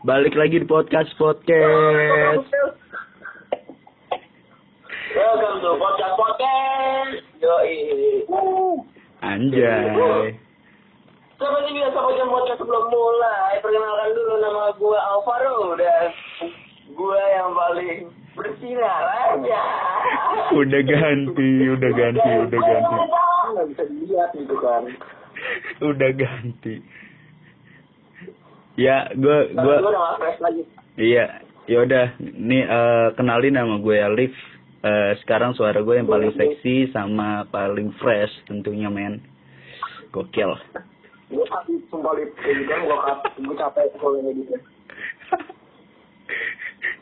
Balik lagi di podcast podcast. Welcome to podcast podcast. Yoi. Anjay. Seperti biasa podcast podcast sebelum mulai, perkenalkan dulu nama gue Alvaro dan gue yang paling bersinar aja. Udah ganti, udah ganti, udah ganti. Nggak bisa dilihat gitu kan. Udah ganti. Ya, gua Tapi gua gue fresh lagi. iya, yaudah. Nih eh, kenalin nama gue Alif. Eh, sekarang suara gue yang paling seksi sama paling fresh tentunya men. Gokil. Gue pasti sumpah gitu gue gue capek kalau kayak gitu.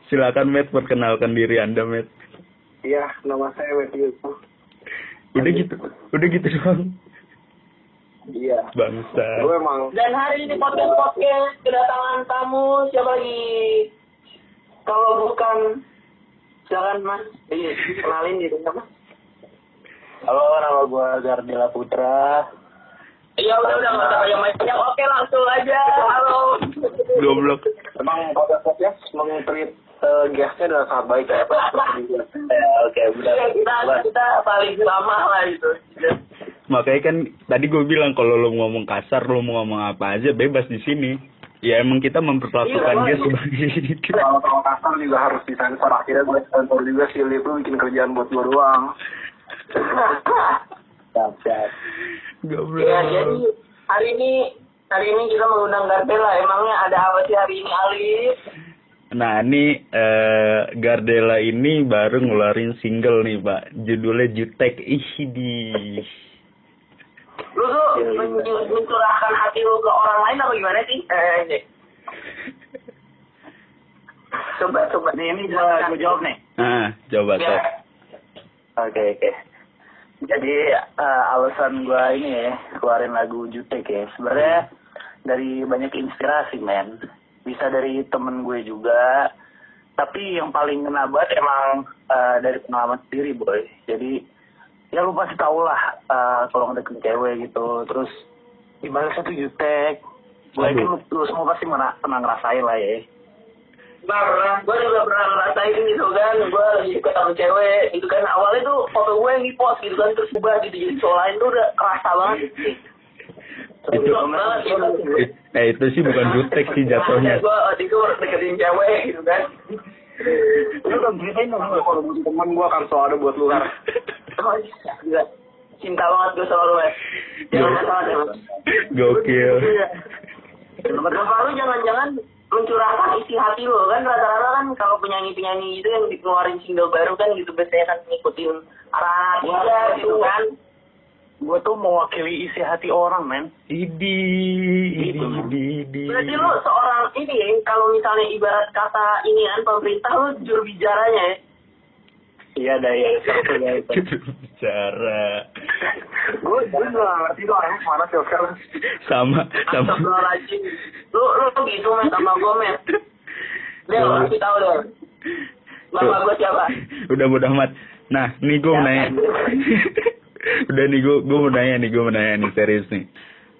Silakan Matt perkenalkan diri Anda Matt. Iya, nama saya Matthew. Udah gitu, udah gitu doang. Iya. Bangsa. Gue emang. Dan hari ini podcast podcast kedatangan tamu siapa lagi? Kalau bukan silakan mas, Iya, kenalin diri mas. Halo, nama gue Gardila Putra. Iya udah udah nggak usah banyak banyak. Oke langsung aja. Halo. Goblok. Emang podcast podcast mengtreat uh, guestnya dengan sangat baik ya. ya Oke, benar. Iya, kita kita paling lama lah itu. Makanya kan tadi gue bilang kalau lo ngomong kasar, lo mau ngomong apa aja bebas di sini. Ya emang kita memperlakukan Iya, dia Bang. sebagai Kalau kalau kasar juga harus disensor. Akhirnya gue sensor juga si Lip lu bikin kerjaan buat gue doang. Siap. Iya jadi hari ini hari ini kita mengundang Gardela. Emangnya ada apa sih hari ini Alif? Nah ini eh, Gardela ini baru ngeluarin single nih pak, judulnya Jutek. Ih di. Lu tuh men- mencurahkan hati lu ke orang lain apa gimana sih? Eh, ini. Coba coba. Nih, ini gue gue jawab nih. Ah coba Ya. Oke, oke. Jadi eh, alasan gue ini ya keluarin lagu Jutek ya. Sebenarnya dari banyak inspirasi men. Bisa dari temen gue juga. Tapi yang paling kena banget emang eh, dari pengalaman sendiri boy. Jadi ya lu pasti tau lah eh, kalau ngedeketin cewek gitu. Terus gimana satu Jutek. Gue yakin lu, lu semua pasti pernah, pernah ngerasain lah ya. Pernah, gue juga pernah ngerasain gitu kan, gue lagi suka sama cewek gitu kan, awalnya tuh foto gue yang di post gitu kan, terus berubah gitu jadi cowok lain tuh udah kerasa banget sih. Itu, banget gitu. eh itu sih bukan Jutek sih jatuhnya. Gue waktu itu deketin cewek gitu kan. Lu kan ceritain dong kalau temen gue akan selalu ada buat lu kan. Oh iya. Cinta banget gue sama lu ya. Jangan masalah. Mas. Gokil. Kenapa lu jangan-jangan mencurahkan isi hati lo kan rata-rata kan kalau penyanyi-penyanyi itu yang dikeluarin single baru kan gitu biasanya kan ngikutin arah dia gitu kan. Gue tuh mewakili isi hati orang men. Idi, idi, idi, idi. Berarti lu seorang ini ya, kalau misalnya ibarat kata ini kan pemerintah lu juru bicaranya ya. Iya ya ya itu. Bicara. Gue gue juga nggak ngerti tuh orangnya ke mana sih sekarang. Sama, sama. Lu, lu gitu men sama gue men. Dia lu kasih tau deh. Nama gue siapa? Udah mudah amat. Nah, nih gue mau nanya. Udah nih gue gue mau nanya nih gue mau nanya nih serius nih.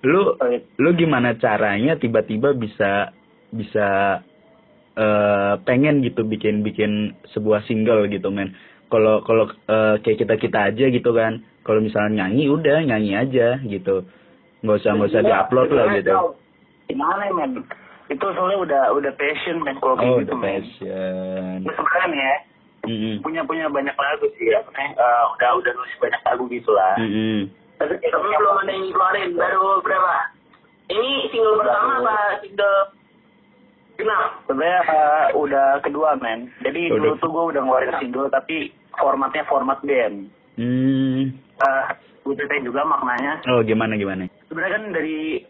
Lu lu gimana caranya tiba-tiba bisa bisa eh pengen gitu bikin bikin sebuah single gitu men. Kalau kalau eh, kayak kita kita aja gitu kan. Kalau misalnya nyanyi udah nyanyi aja gitu. Nggak usah nggak usah diupload lah gitu. Gimana men? Itu soalnya udah udah passion men kalau kayak Oh, gitu men. passion. Sebenarnya nih ya Mm-mm. punya punya banyak lagu sih ya. Eh, udah udah nulis banyak lagu gitu lah. Mm-mm. Tapi Tapi belum ada yang dikeluarin, baru berapa? Ini single pertama apa single genap? sebenarnya eh, udah kedua men. Jadi Udah. dulu tuh gue udah ngeluarin single tapi formatnya format band. Hmm. Eh, gue ceritain juga maknanya. Oh gimana gimana? sebenarnya kan dari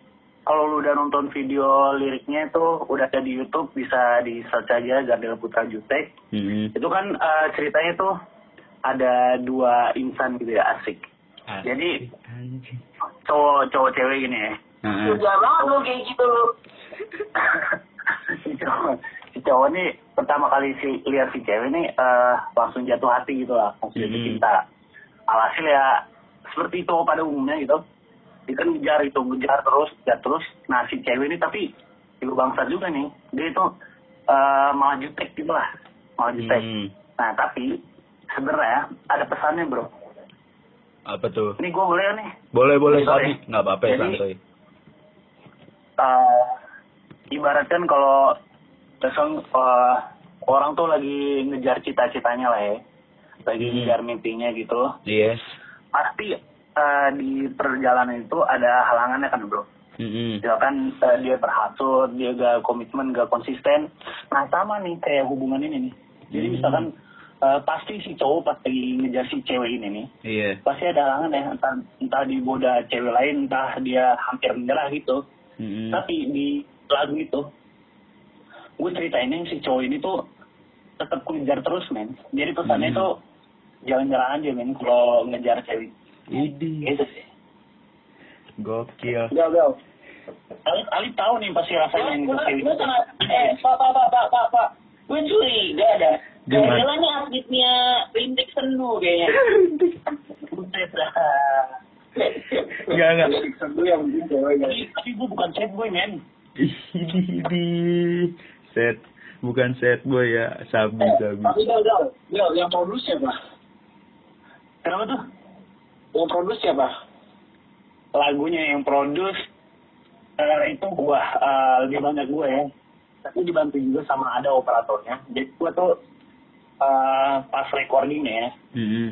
kalau lu udah nonton video liriknya itu udah ada di YouTube bisa di search aja Gardel Putra Jutek Hmm. itu kan eh, ceritanya tuh ada dua insan gitu ya asik Jadi- Anjing. cowok cowok cewek gini ya. Sudah banget lu kayak gitu lu. si cowok si cowok nih pertama kali si lihat si cewek nih eh, langsung jatuh hati gitu lah langsung jatuh Hmm. cinta alhasil ya seperti cowok pada umumnya gitu dia kan ngejar itu ngejar terus ngejar terus nah si cewek ini tapi ibu bangsa juga nih dia itu eh, malah jutek gitu lah malah jutek Hmm. nah tapi sebenarnya ada pesannya bro Apa tuh? ini gue boleh nih Boleh boleh. Sony. Nggak apa-apa Jadi- santuy. eh ibaratkan kalau misal eh, orang tuh lagi ngejar cita-citanya lah ya lagi Hmm. ngejar mimpinya gitu Iya. pasti eh, di perjalanan itu ada halangannya kan bro Mm-mm. misalkan eh, dia berhasut dia gak komitmen gak konsisten nah sama nih kayak hubungan ini nih jadi Hmm. misalkan eh, pasti si cowok pas lagi ngejar si cewek ini nih Iya. pasti ada halangan ya entah entah digoda cewek lain entah dia hampir menyerah gitu Mm-mm. tapi di lagu itu gue ceritainnya si cowok ini tuh tetap ngejar terus men jadi pesannya Hmm. tuh jangan nyerah aja men kalau ngejar cewek Idi. gitu sih Gokil. Gal, gal. Ali, Ali tahu nih pasti rasanya yang Gue sangat, eh, pak, pak, pak, pak, pak, pak. Gue curiga ada. Gimana? Kayaknya atletnya rintik senu kayaknya. Dah. Enggak enggak. Tapi, gue bukan sad boy men. Idi idi. Set. Bukan set boy ya. Sabi sabi. Tapi gal, gal. Gal, yang produce siapa? Kenapa tuh? Yang produce siapa? Lagunya yang produce eh, itu gua eh, lebih banyak gua ya. Tapi dibantu juga sama ada operatornya. Jadi gua tuh eh, pas recordingnya ya, Mm-mm.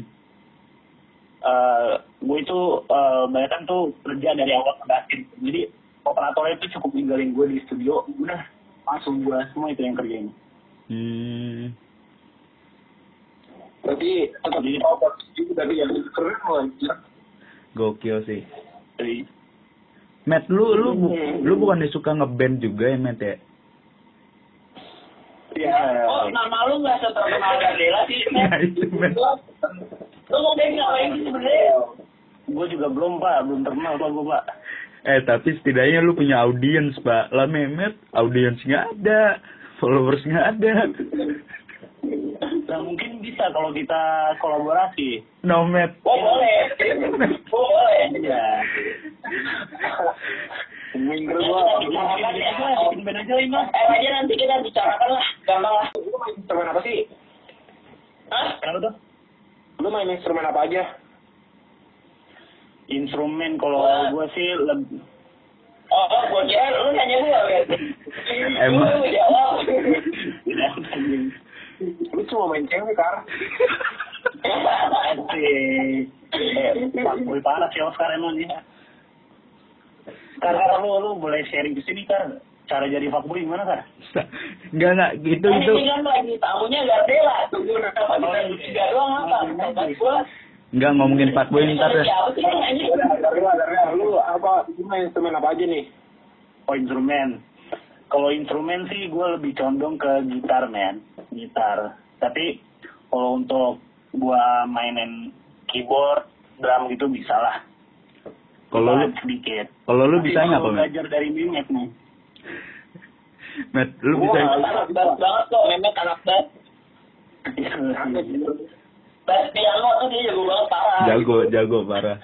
eh gue itu eh banyak kan tuh kerja dari awal ke akhir. Jadi operatornya itu cukup ninggalin gue di studio, udah langsung gue semua itu yang kerjain. Hmm. Berarti tetap jadi obat juga tapi yang keren loh. Gokil sih. Dari Matt, lu lu bu- lu bukan suka ngeband juga ya, Matt ya? ya. Oh, nama lu nggak seterkenal Gardela sih. Nah, itu, Matt. Lu mau band ngapain sih sebenarnya? Gue juga belum pak, belum terkenal pak gue pak. Eh, tapi setidaknya lu punya audiens, Pak. Lah Mehmet, audiens nggak ada. Followers nggak ada. Nah mungkin bisa kalau kita kolaborasi. No, Matt. Oh, boleh. Oh, boleh. Iya. Minggu Ya, gua kita bicarakan ya. bikin band aja ini mas. Eh, aja nanti kita bicarakan lah. Gampang lah. Lu main instrumen apa sih? Hah? Kenapa tuh? Lu main instrumen apa aja? Instrumen kalau gue sih lebih Oh, oh, gue kira lu nanya gue kan. Emang. Lu jawab. Lu cuma main cewek, Kar. Eh, Pak Boy parah sih Oscar emang ya. Karena lu lu boleh sharing di sini kan cara jadi fuckboy gimana kan? Enggak enggak gitu itu. ini kan lagi tamunya Gardela. Tunggu kenapa kita bertiga doang apa? Enggak ngomongin Pak Boy ntar ya. Yang nanya? Dari lu, dari lu, apa, instrumen apa aja nih? Oh instrumen. Kalau instrumen sih gue lebih condong ke gitar men, gitar. Tapi kalau untuk gue mainin keyboard, drum gitu bisa lah. Kalau lu sedikit. kalau lu bisa nggak, belajar dari Mimet nih. Matt, lu bisa Wah, anak banget kok, Memet anak bass. Bass piano tuh dia jago banget parah. jago, jago parah.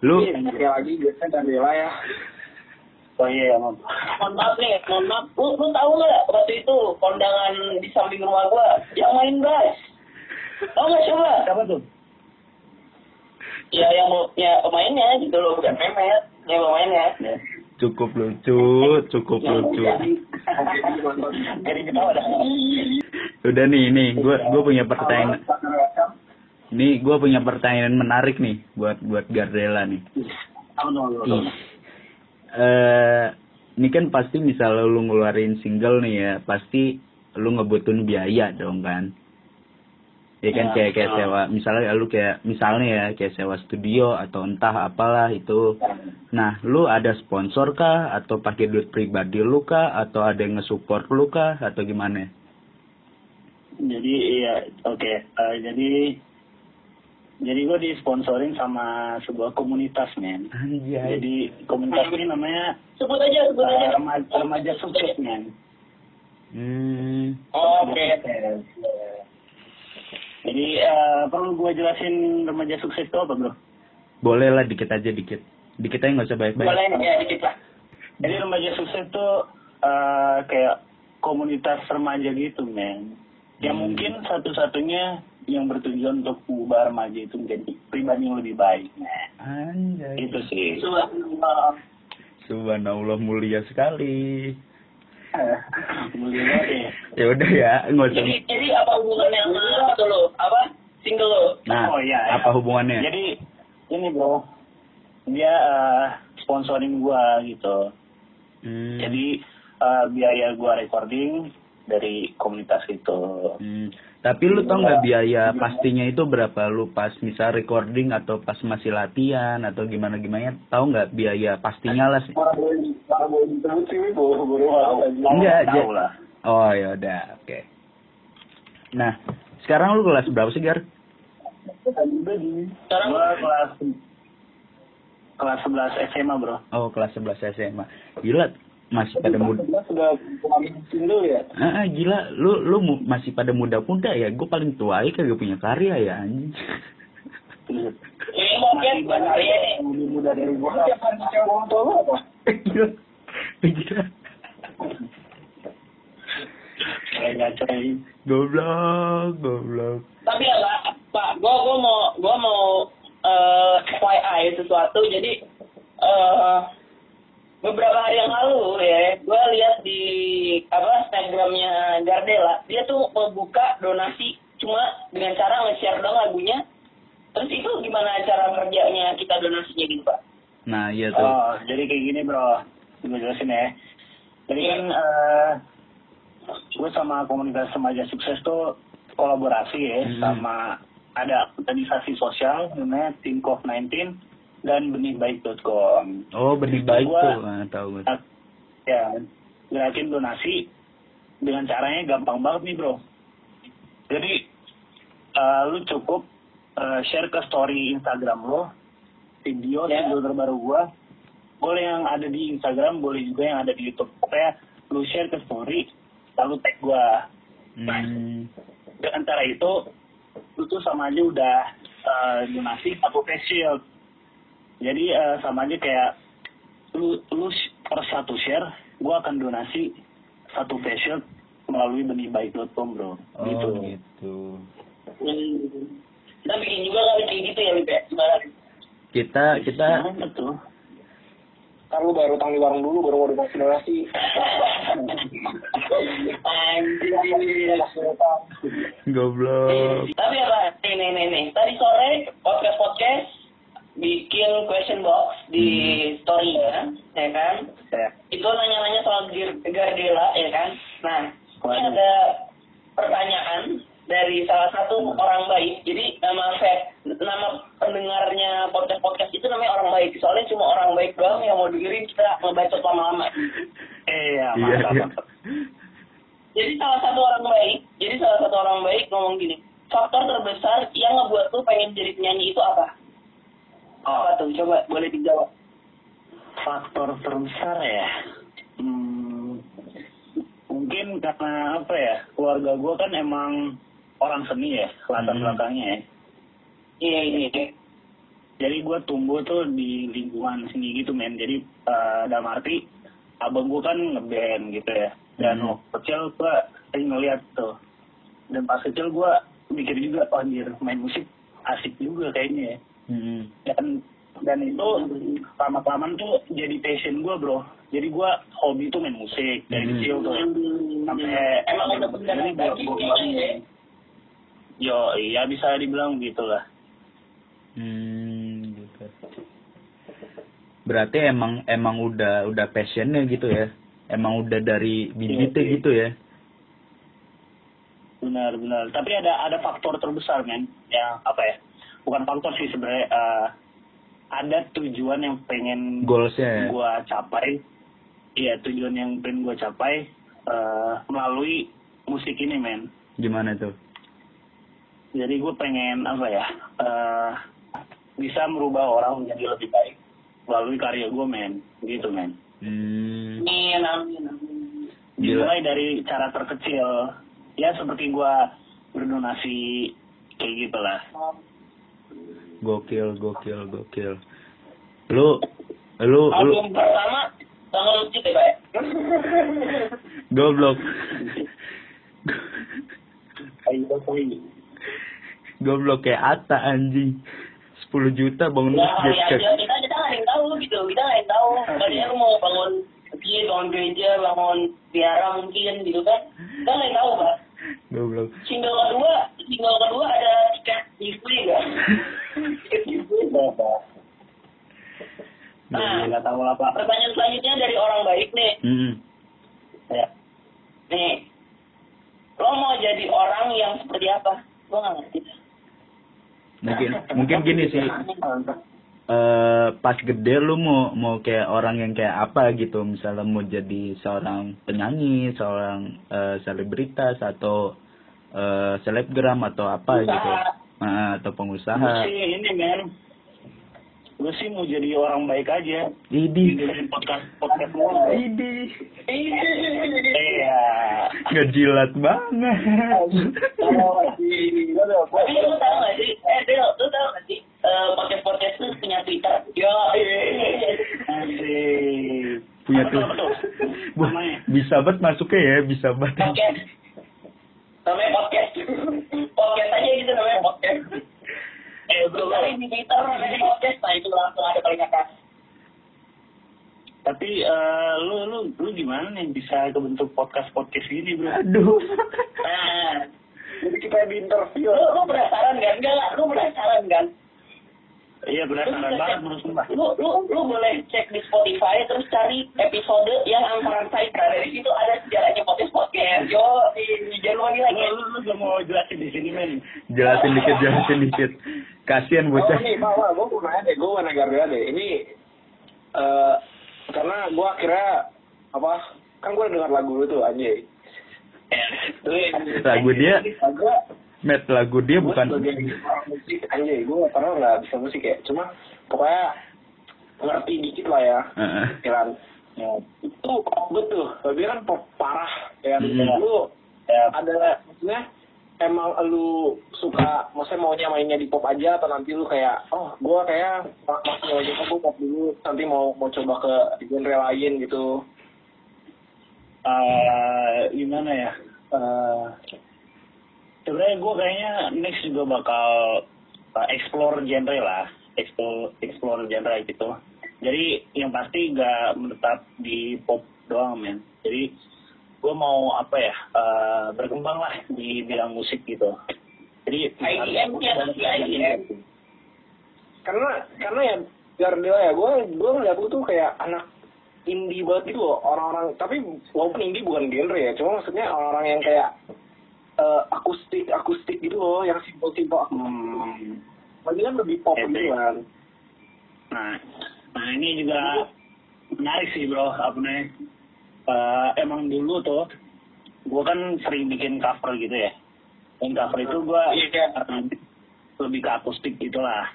Lu Oke lagi, biasanya dari ya. Oh iya. Mohon maaf nih, mohon maaf. Lu, lu tahu nggak waktu itu kondangan di samping rumah gua yang main bass? Tahu nggak coba? Siapa tuh? Ya yang mau ya pemainnya gitu loh, bukan Memet. Yang pemainnya. Ya. cukup lucu, cukup lucu. Jadi ketawa dah. Udah nih, nih, gua gua punya pertanyaan. Nih, gua punya pertanyaan menarik nih buat buat Gardela nih. Ih. Eh, ini kan pasti misalnya lu ngeluarin single nih ya, pasti lu ngebutuhin biaya dong kan. Ya kan Ya, kayak kayak sewa, misalnya lu kayak misalnya ya kayak sewa studio atau entah apalah itu. Nah, lu ada sponsor kah atau pakai duit pribadi lu kah atau ada yang nge-support lu kah atau gimana? Jadi iya, oke. Eh, jadi jadi gue disponsorin sama sebuah komunitas men. Anjay. Jadi komunitas ini namanya Sebut aja, sebut eh, aja. remaja, remaja sukses men. Hmm. Oke. Jadi eh, perlu gue jelasin remaja sukses itu apa bro? Boleh lah dikit aja dikit. Dikit aja nggak usah banyak-banyak. Boleh ya dikit lah. Jadi remaja sukses tuh eh, kayak komunitas remaja gitu, men. Yang Hmm. mungkin satu-satunya yang bertujuan untuk mengubah remaja itu menjadi pribadi yang lebih baik. Nah, Anjay. itu sih. Subhanallah. Subhanallah mulia sekali. Mulia banget ya. Ya udah ya, nggak usah. Jadi jadi apa hubungannya sama itu lo? Apa? Single lo? Nah, Oh, iya, iya. apa hubungannya? Jadi ini bro, dia eh, sponsorin gua gitu. Hmm. Jadi eh, biaya gua recording dari komunitas itu. Hmm. Tapi lu tau nggak biaya pastinya itu berapa? Lu pas misal recording atau pas masih latihan atau gimana gimana? Tahu nggak biaya pastinya lah sih? Aja. Enggak, tahu Ja- lah. Oh ya udah, oke. Nah, sekarang lu kelas berapa sih Gar? Sekarang Gua kelas kelas 11 SMA bro. Oh kelas 11 SMA. Gila, masih pada muda. Sudah mengalami single ya. Ah, ah, gila, lu lu mu- masih pada muda-muda ya. Gue paling tua aja kagak punya karya ya anjing. ini mau banyak ya nih. Lebih muda dari gua. Siapa yang cewek orang tua lu apa? gila. Gila. Kayak coy. Goblok, goblok. Tapi ya Pak, Pak, gua gua mau gua mau eh FYI sesuatu. Jadi eh beberapa hari yang lalu ya, gua lihat di apa Instagramnya Gardela, dia tuh membuka donasi cuma dengan cara nge-share dong lagunya. Terus itu gimana cara kerjanya kita donasinya gitu Pak? Nah, iya tuh. Oh, jadi kayak gini bro. Gue jelasin ya. Jadi kan eh gue sama komunitas remaja sukses tuh kolaborasi ya Hmm. sama ada organisasi sosial namanya Team COVID-19 dan benihbaik.com. Oh, benih baik Gua- tuh. Ah, tahu gue. Ya, gerakin donasi dengan caranya gampang banget nih bro. Jadi eh, lu cukup eh, share ke story Instagram lo video Ya. single terbaru gua. Boleh yang ada di Instagram, boleh juga yang ada di YouTube. Pokoknya lu share ke story, lalu tag gua. Hmm. Dengan cara itu, lu tuh sama aja udah eh, donasi satu face shield. Jadi eh, sama aja kayak lu lu per satu share, gua akan donasi satu face shield melalui benihbaik.com bro. Oh, gitu. gitu. Hmm. Kita bikin juga kali kayak gitu ya, Bip? Sekarang. Kita kita Nah, betul. Kan lu baru utang di warung dulu, baru mau donasi donasi. Anjir. goblok. Tapi apa? Nih, nih, nih, nih. Tadi sore podcast podcast bikin question box di story ya, ya kan? Ya. Itu nanya-nanya soal Gardela, ya kan? Nah, ini ada pertanyaan dari salah satu orang baik. Jadi nama fe- nama pendengarnya podcast podcast itu namanya orang baik. Soalnya cuma orang baik doang yang mau dengerin kita ngebacot lama-lama. Eh, ya, Iya, mantap, iya. mantap. Jadi salah satu orang baik, jadi salah satu orang baik ngomong gini, faktor terbesar yang ngebuat lu pengen jadi penyanyi itu apa? Oh, Apa tuh? Coba boleh dijawab. faktor terbesar ya. Hmm, mungkin karena apa ya? Keluarga gua kan emang orang seni ya, latar Hmm. belakangnya ya. Iya ini. ini. Jadi gua tumbuh tuh di lingkungan seni gitu men. Jadi eh, dalam arti abang gua kan ngeband gitu ya. Dan Hmm. waktu kecil gua sering ngeliat tuh. Dan pas kecil gua mikir juga, oh anjir main musik asik juga kayaknya ya. Hmm. dan dan itu lama kelamaan tuh jadi passion gue bro jadi gue hobi tuh main musik dari Hmm. kecil tuh sampai Emang udah bener jadi gua- bagi ya. yo iya bisa dibilang gitu lah Hmm, gitu. Berarti emang emang udah udah passionnya gitu ya. Emang udah dari bibitnya iya. gitu ya. benar benar tapi ada ada faktor terbesar men yang apa ya bukan faktor sih sebenarnya eh, ada tujuan yang pengen Goalsnya ya. gue capai. Iya tujuan yang pengen gue capai eh, melalui musik ini men. Gimana tuh? jadi gue pengen apa ya eh bisa merubah orang menjadi lebih baik melalui karya gue men. Gitu men. Hmm. Amin, amin, dimulai dari cara terkecil. Ya seperti gue berdonasi kayak gitulah Gokil, gokil, gokil. Lu lu lu Album pertama bangun masjid ya pak ya? Goblok. Goblok kayak Atta anjing. 10 juta bangun Ya masjid kan. aja kita kita nggak yang tahu gitu kita nggak yang tahu kalian mau bangun masjid bangun gereja bangun biara mungkin gitu kan kita nggak yang tahu pak Goblok. single kedua single kedua ada tiket giveaway nggak nah Nggak tahu apa. pertanyaan selanjutnya dari orang baik nih. Hmm. ya. Nih. Lo mau jadi orang yang seperti apa? Gua nggak ngerti. Mungkin mungkin gini sih. eh pas gede lu mau mau kayak orang yang kayak apa gitu? Misalnya mau jadi seorang penyanyi seorang eh, selebritas atau eh, selebgram atau apa gitu Usaha. Ah, atau Gue pengusaha sih ini men. Gue sih mau jadi orang baik aja. idi Dengerin podcast podcast idi Iya. ngejilat banget Tapi lu tahu gak sih, eh Del, lu tahu gak sih, eh podcast-podcast itu punya Twitter? Yo, punya tuh bisa banget masuknya ya bisa banget podcast. Namanya podcast. podcast aja gitu namanya podcast. Eh, bro, kali di Twitter namanya podcast, nah itu langsung ada paling atas. Tapi eh, lu lu lu gimana nih bisa kebentuk podcast podcast gini bro? aduh Nah, Jadi kita di interview. lu, lu penasaran kan? Enggak, lu penasaran kan? Iya penasaran banget bro sumpah. Lu, lu, lu boleh cek di Spotify terus cari episode yang angkaran saya dari situ ada sejarahnya podcast podcast. Yo, di jangan like Lu lu lu gak mau jelasin di sini men? jelasin dikit jelasin dikit kasihan Oh bocah nih, Pak, Pak, gue mau nanya deh, gue mau nanya deh. Ini eh karena gue akhirnya apa? Kan gue dengar lagu lu tuh anjay. Lagu dia? Lagu Met lagu dia gue bukan sebagai musik anjay, gue karena nggak bisa musik ya. Cuma pokoknya ngerti dikit lah ya. Heeh. Pikiran. Ya, itu pop betul. Tapi kan pop parah. Ya, Mm-mm. lu ya, ada maksudnya emang lu suka maksudnya maunya mainnya di pop aja atau nanti lu kayak oh gua kayak ma- masih mau coba gua pop dulu nanti mau mau coba ke genre lain gitu eh gimana ya Eh sebenarnya gua kayaknya next juga bakal uh, explore genre lah. Explore explore genre gitu. Jadi yang pasti gak menetap di pop doang men. Jadi gue mau apa ya eh, berkembang lah di bidang musik gitu. Jadi IDM ya, IDM. karena karena ya Gardel ya gue gue ngeliat lu tuh kayak anak indie banget gitu loh orang-orang tapi walaupun indie bukan genre ya cuma maksudnya orang-orang yang kayak eh, akustik akustik gitu loh yang simpel simpel hmm. lagi kan lebih pop gitu kan Nah, nah ini juga menarik sih bro, apa namanya? Eh, emang dulu tuh, gue kan sering bikin cover gitu ya. Dan cover itu gue Iya. lebih ke akustik gitulah,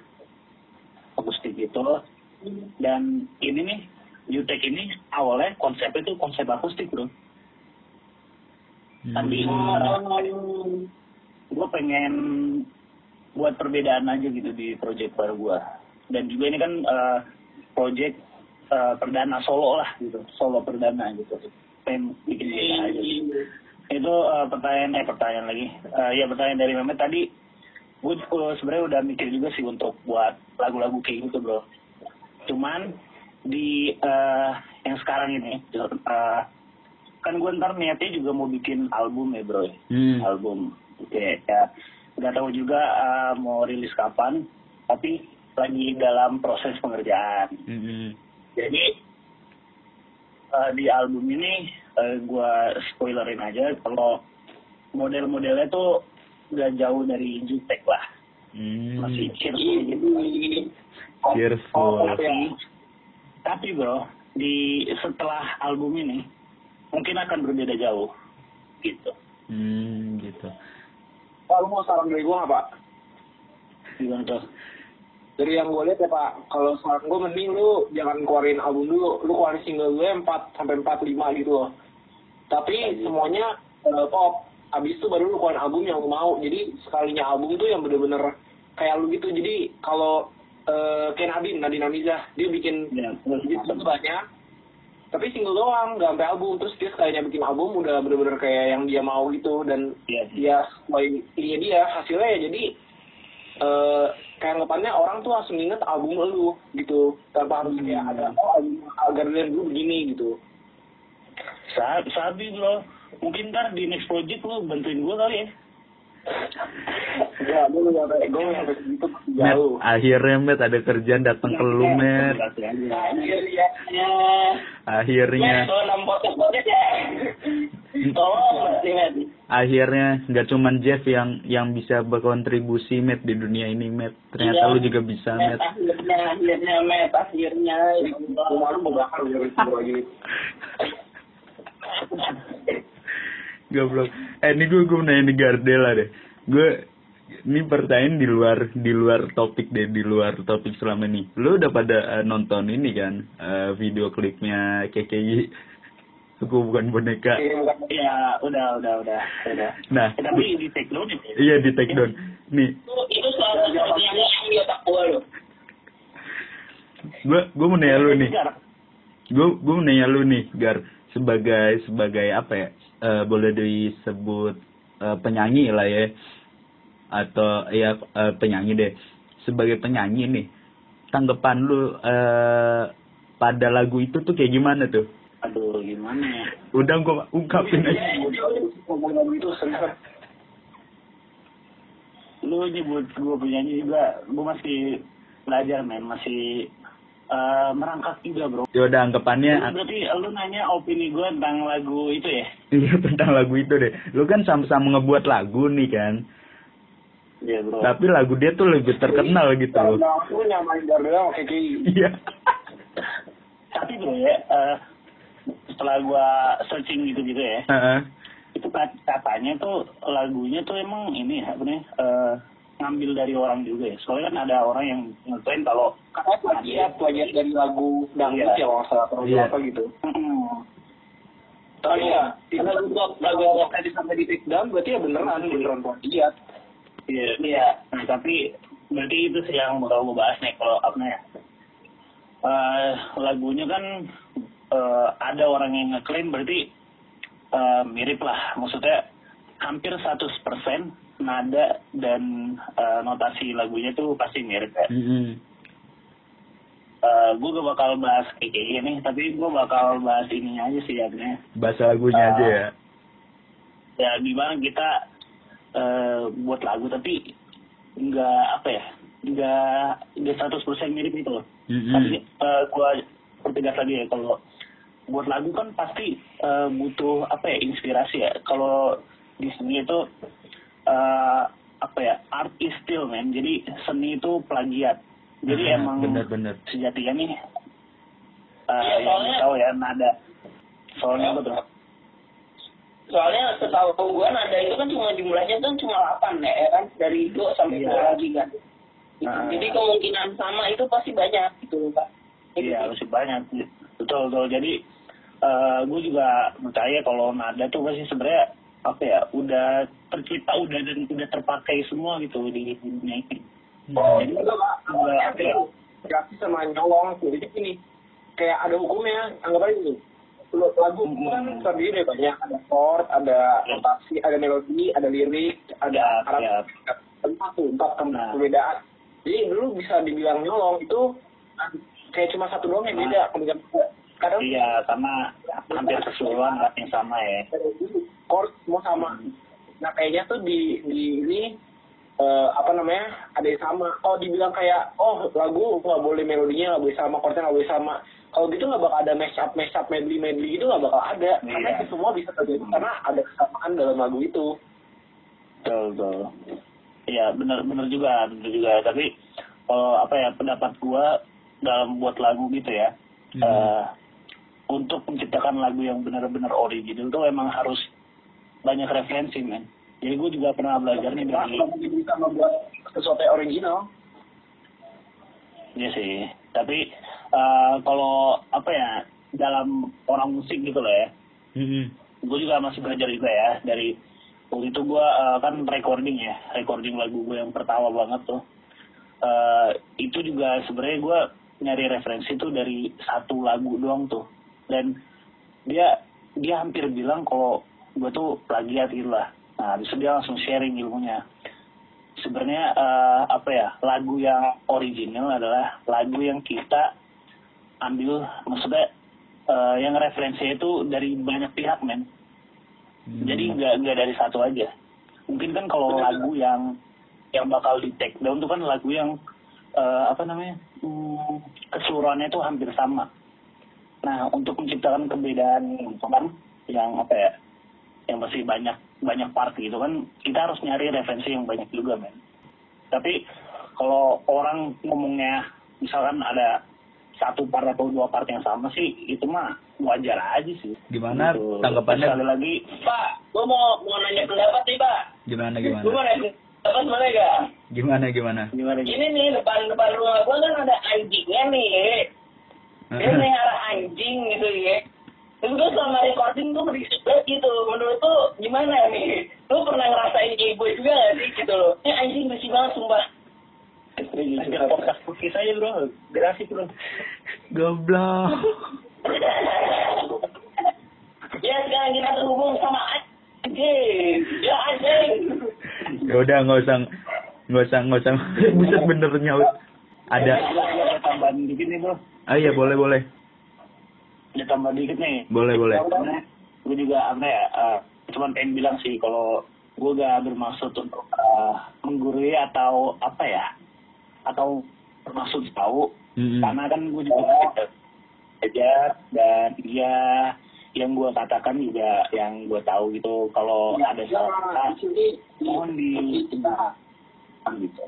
akustik gitu. Dan ini nih, Jutek ini awalnya konsepnya tuh konsep akustik bro. Tapi gue pengen buat perbedaan aja gitu di project baru gue dan juga ini kan eh, project eh, perdana solo lah gitu. Solo perdana gitu. Pengen bikin beda aja gitu. itu eh, pertanyaan eh pertanyaan lagi. Eh, ya pertanyaan dari Mehmet tadi. Gue sebenarnya udah mikir juga sih untuk buat lagu-lagu kayak gitu bro. Cuman di eh, yang sekarang ini eh, kan gue ntar niatnya juga mau bikin album ya bro Hmm. album oke ya nggak tahu juga eh, mau rilis kapan tapi lagi dalam proses pengerjaan Mm-mm. jadi eh, di album ini eh, gua spoilerin aja kalau model-modelnya tuh nggak jauh dari Jutek lah Hmm. masih cheerful gitu Cheerful. tapi tapi bro di setelah album ini mungkin akan berbeda jauh gitu Hmm, gitu. Pak, lu mau saran dari gue nggak pak? gimana tuh Dari yang gue lihat ya pak, kalau saran gue mending lu jangan keluarin album dulu, lu keluarin single dulu 4 sampai 4 5 gitu loh. Tapi semuanya eh, pop. Abis itu baru lu keluarin album yang lu mau. Jadi sekalinya album tuh yang bener-bener kayak lu gitu. Jadi kalau eh, kayak Nadine, Nadine Amiza, dia bikin ya banyak. Tapi single doang nggak sampai album. Terus dia sekalinya bikin album udah bener-bener kayak yang dia mau gitu. Dan Iya. dia sesuai ininya dia hasilnya ya jadi eh kayak anggapannya orang tuh langsung inget album lu gitu. Tanpa harus kayak ada oh album Guardian dulu begini gitu. Saat saat itu lo mungkin ntar di next project lo bantuin gue kali ya. Ya gue nggak sampai gue nggak sampai segitu Met, jauh akhirnya Met ada kerjaan datang ke lu Met. akhirnya Akhirnya, ya akhirnya nggak cuman Jeff yang yang bisa berkontribusi Met di dunia ini Met. Ternyata Iya. lu juga bisa Met Met. akhirnya akhirnya Met akhirnya ya mau bakar Goblok. Eh ini gue gue nanya nih Gardela deh. Gue ini pertanyaan di luar di luar topik deh di luar topik selama ini. Lu udah pada eh, nonton ini kan eh, video klipnya KKI Suku bukan boneka. ini bukan Ya udah udah udah udah. Nah, Eh, tapi di take down ya. iya di take down. Nih, itu yang di otak gua loh gue gue mau nanya lu nih. Gue gue mau nanya lu nih, Gar sebagai sebagai apa ya? Eh, boleh disebut eh, penyanyi lah ya atau ya eh, penyanyi deh. Sebagai penyanyi nih, tanggapan lu eh, pada lagu itu tuh kayak gimana tuh? Aduh gimana ya. Udah gue ungkapin aja. serius Lu nyebut gue penyanyi juga, gue masih belajar men, masih eh, merangkak juga bro. Ya udah anggapannya Jadi berarti lu nanya opini gue tentang lagu itu ya? iya tentang lagu itu deh. Lu kan sama-sama ngebuat lagu nih kan. Iya bro. Tapi lagu dia tuh lebih terkenal gitu loh. Aku nyamain sama KKI Iya. Tapi bro ya, eh, setelah gua searching gitu-gitu ya, Heeh. itu kat- katanya tuh lagunya tuh emang ini apa nih, eh, ngambil dari orang juga ya. Soalnya kan ada orang yang ngeklaim kalau katanya plagiat plagiat dari lagu dangdut Iya. ya kalau salah atau Iya. apa gitu "Hmm, tapi ya karena lagu lagu kalau tadi sampai di take down berarti ya beneran beneran plagiat Iya, iya. Nah, tapi berarti itu sih yang mau gue bahas nih kalau apa ya. Eh, lagunya kan eh, ada orang yang ngeklaim berarti eh, mirip lah. Maksudnya hampir 100% nada dan eh, notasi lagunya tuh pasti mirip ya. Mm-mm. Eh, gue gak bakal bahas kayak gini, tapi gue bakal bahas ininya aja sih ya. Bener. Bahasa lagunya Ah. aja ya. ya gimana kita eh, buat lagu tapi nggak apa ya nggak nggak 100% mirip itu loh Mm-mm. tapi eh, gua pertegas lagi ya kalau buat lagu kan pasti eh, butuh apa ya inspirasi ya kalau di seni itu eh, apa ya art is still man jadi seni itu plagiat jadi Ah, emang bener-bener. sejatinya nih eh, Iya, yang soalnya- tahu ya nada soalnya apa tuh soalnya setahu gua nada itu kan cuma jumlahnya kan cuma 8 ya, ya kan dari do sampai Iya. do lagi kan Gitu. Nah. jadi kemungkinan sama itu pasti banyak gitu pak Iya, masih banyak. Betul, betul. Jadi, eh gue juga percaya kalau nada tuh pasti sebenarnya apa ya, udah tercipta, udah dan udah terpakai semua gitu di dunia ini. oh Jadi, apa ya, gratis sama nyolong jadi gini kayak ada hukumnya anggap aja gini Lu- lagu Hmm. kan terdiri dari banyak ada chord ada Ya. notasi ada melodi ada lirik ada Ya, arab ya. empat tuh empat tem- Nah. perbedaan jadi dulu bisa dibilang nyolong itu kayak cuma satu doang yang Nah. beda kemudian iya, karena hampir keseluruhan kan yang sama ya. chord semua sama nah kayaknya tuh di di ini eh, apa namanya ada yang sama oh dibilang kayak oh lagu nggak boleh melodinya nggak boleh sama chordnya nggak boleh sama kalau gitu nggak bakal ada mash up mash up medley medley itu nggak bakal ada karena Iya. itu semua bisa terjadi karena ada kesamaan dalam lagu itu Betul, betul. Iya, benar benar juga, benar juga. Tapi kalau apa ya pendapat gua dalam buat lagu gitu ya, Hmm. eh, untuk menciptakan lagu yang benar-benar original tuh emang harus banyak referensi, men. Jadi gue juga pernah belajar nih dari, bisa membuat sesuatu yang original. Ya sih. Tapi eh, kalau apa ya dalam orang musik gitu loh ya, Mm-mm. gue juga masih belajar juga ya. Dari waktu itu gue kan recording ya. Recording lagu gue yang pertama banget tuh. Eh, itu juga sebenarnya gue nyari referensi tuh dari satu lagu doang tuh dan dia dia hampir bilang kalau gue tuh plagiat gitu lah. Nah habis itu dia langsung sharing ilmunya. Sebenarnya eh, apa ya lagu yang original adalah lagu yang kita ambil maksudnya eh, yang referensinya itu dari banyak pihak men. Hmm. jadi nggak nggak dari satu aja. Mungkin kan kalau lagu yang yang bakal di take down itu kan lagu yang eh, apa namanya hmm, keseluruhannya itu hampir sama nah untuk menciptakan perbedaan gitu kan yang apa ya yang masih banyak banyak part gitu kan kita harus nyari referensi yang banyak juga men tapi kalau orang ngomongnya misalkan ada satu part atau dua part yang sama sih itu mah wajar aja sih Gimana Gitu. tanggapannya? sekali lagi Pak, gue mau mau nanya pendapat nih Pak. Gimana Gue gimana? mau nanya boleh gak? Gimana gimana? gimana Ini nih depan depan rumah gue kan ada anjingnya nih. Dia melihara anjing gitu ya. Terus gue selama recording tuh berisik banget gitu. Menurut tuh gimana nih? Lu pernah ngerasain kayak gue juga gak sih gitu loh? Ini anjing bersih banget sumpah. Lanjut podcast putih saja bro, biar asik bro. Goblok. ya sekarang kita terhubung sama anjing. Ya anjing. Ya udah nggak usah nggak usah nggak usah. Buset bener nyaut. Ada. Ada tambahan dikit nih bro, Ah iya boleh boleh. ada tambahan dikit nih. Boleh boleh. Gue juga apa ya, eh, cuman pengen bilang sih kalau gue gak bermaksud untuk eh, menggurui atau apa ya, atau bermaksud tahu, karena kan gue juga belajar dan ya yang gue katakan juga yang gue tahu gitu kalau ada salah mohon di gitu.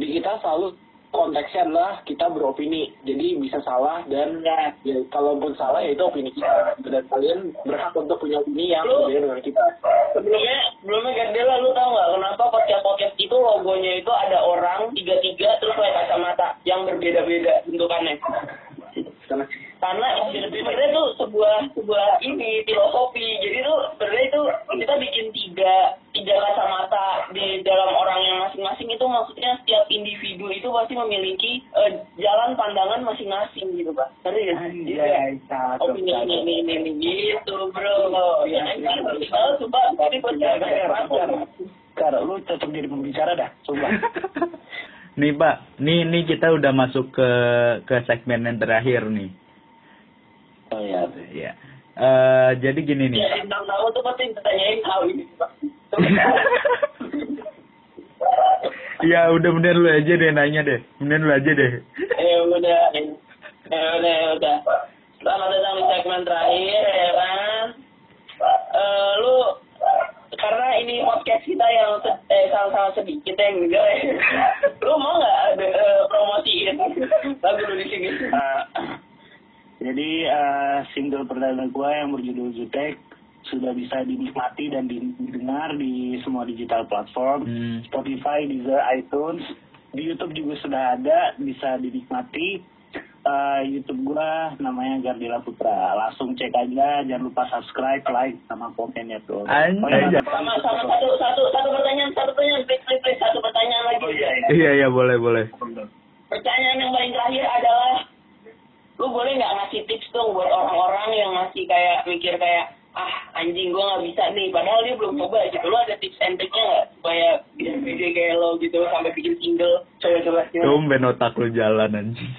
di kita selalu konteksnya adalah kita beropini. Jadi bisa salah dan ya, kalaupun salah ya itu opini kita. Dan kalian berhak untuk punya opini yang Lu- berbeda dengan kita. sebelumnya sebelumnya Gandela lu tau nggak kenapa podcast podcast itu logonya itu ada orang tiga tiga terus pakai kacamata yang berbeda-beda bentukannya karena karena sebenarnya itu sebuah sebuah ini filosofi. Jadi tuh sebenarnya itu kita bikin tiga tiga kacamata di dalam orang yang masing-masing itu. Maksudnya setiap individu itu pasti memiliki eh, jalan pandangan masing-masing gitu pak. Ngerti nggak? Jadi kayak, opini ini ini ini ini gitu bro ya anjing bagus banget sumpah ini podcast Kar, lu cocok jadi pembicara dah, coba. nih Pak, nih nih kita udah masuk ke ke segmen yang terakhir nih. Oh iya. Ya. Eh jadi gini nih. ya bintang tamu tuh pasti ditanyain hal ini Ya udah bener lu aja deh nanya deh. Bener lu aja deh. ya udah ya udah ya udah selamat datang di segmen terakhir ya kan Eh lu karena ini podcast kita yang eh, sama-sama sedikit yang enggak ya lu mau nggak ada eh, promosiin lagu lu di sini Eh, jadi eh, single perdana gue yang berjudul Jutek sudah bisa dinikmati dan didengar di semua digital platform, Hmm. Spotify, Deezer, iTunes, di YouTube juga sudah ada, bisa dinikmati. Eh, YouTube gue namanya Gardila Putra, langsung cek aja, jangan lupa subscribe, like, sama komennya tuh. Anjay. Oh, iya. sama sama satu satu satu pertanyaan satu pertanyaan please please, please satu pertanyaan lagi Oh, iya, iya. Iya iya boleh boleh. pertanyaan yang paling terakhir adalah lu boleh nggak ngasih tips dong buat orang-orang yang masih kayak mikir kayak ah anjing gua nggak bisa nih padahal dia belum coba gitu lu ada tips and triknya nggak supaya bisa pede kayak lo gitu sampai bikin single coba coba Tumben otak lu jalan anjing.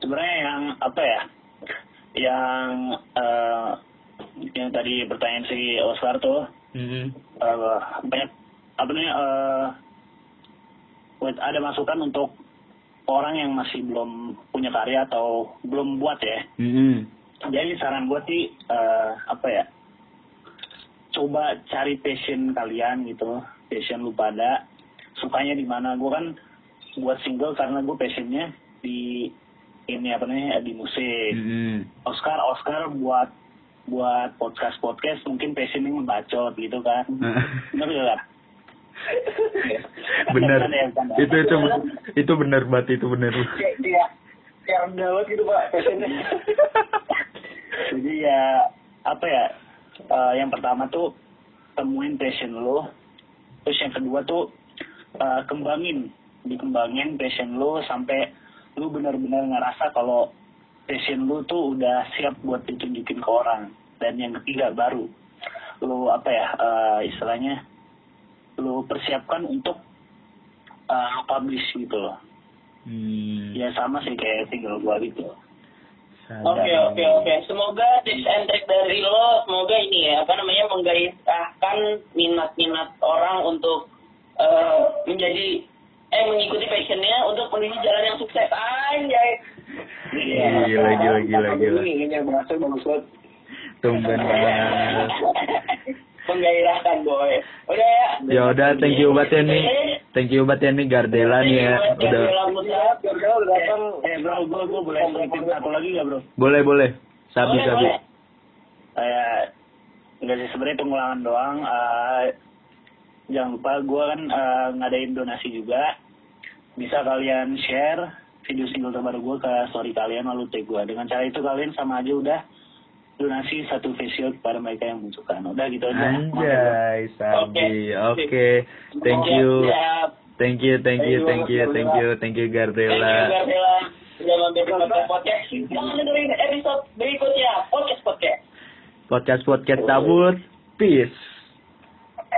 sebenarnya yang apa ya yang eh, yang tadi pertanyaan si Oscar tuh Mm-mm. eh, banyak apa nih eh, buat ada masukan untuk orang yang masih belum punya karya atau belum buat ya. Mm-mm. jadi saran gue sih eh, apa ya coba cari passion kalian gitu passion lu pada sukanya di mana. Gue kan buat single karena gue passionnya di ini apa namanya di musik. Mm-mm. Oscar Oscar buat buat podcast podcast mungkin passionnya membacot gitu kan. Bener gak bener. Itu itu itu bener banget itu bener. kayak kayak kayak rendah banget gitu pak passionnya. Jadi ya apa ya eh, yang pertama tuh temuin passion lo. Terus yang kedua tuh eh, kembangin. Dikembangin passion lo sampai lu benar-benar ngerasa kalau passion lu tuh udah siap buat ditunjukin ke orang. Dan yang ketiga baru. Lu apa ya eh, istilahnya lu persiapkan untuk eh, publish gitu loh Hmm. ya sama sih kayak single gua gitu. Oke oke oke. Semoga tips and trick dari lo semoga ini ya apa namanya menggairahkan minat-minat orang untuk eh, menjadi eh mengikuti passionnya untuk menuju jalan yang sukses. Anjay. Gila, gila, gila, gila. Ini yang berhasil bagus banget. Tumben banget. Menggairahkan boy. Udah ya. Ya udah, thank you banget ya nih. Thank you banget ya nih Gardela nih ya. Udah. Gara-gara udah eh bro gua gua boleh satu lagi gak bro Boleh, boleh. Sabi, Boleh, sabi. kayak enggak sih sebenarnya pengulangan doang eh, jangan lupa gue kan eh, ngadain donasi juga bisa kalian share video single terbaru gue ke story kalian lalu tag gue dengan cara itu kalian sama aja udah donasi satu facial kepada mereka yang membutuhkan udah gitu aja Anjay, Sabi. Oke. Thank you. Thank you, thank you, thank you, thank you, thank you Thank you Gardela. Gardela. Sudah mampir ke podcast. Jangan dengerin episode berikutnya. Podcast podcast. Podcast podcast cabut. Peace.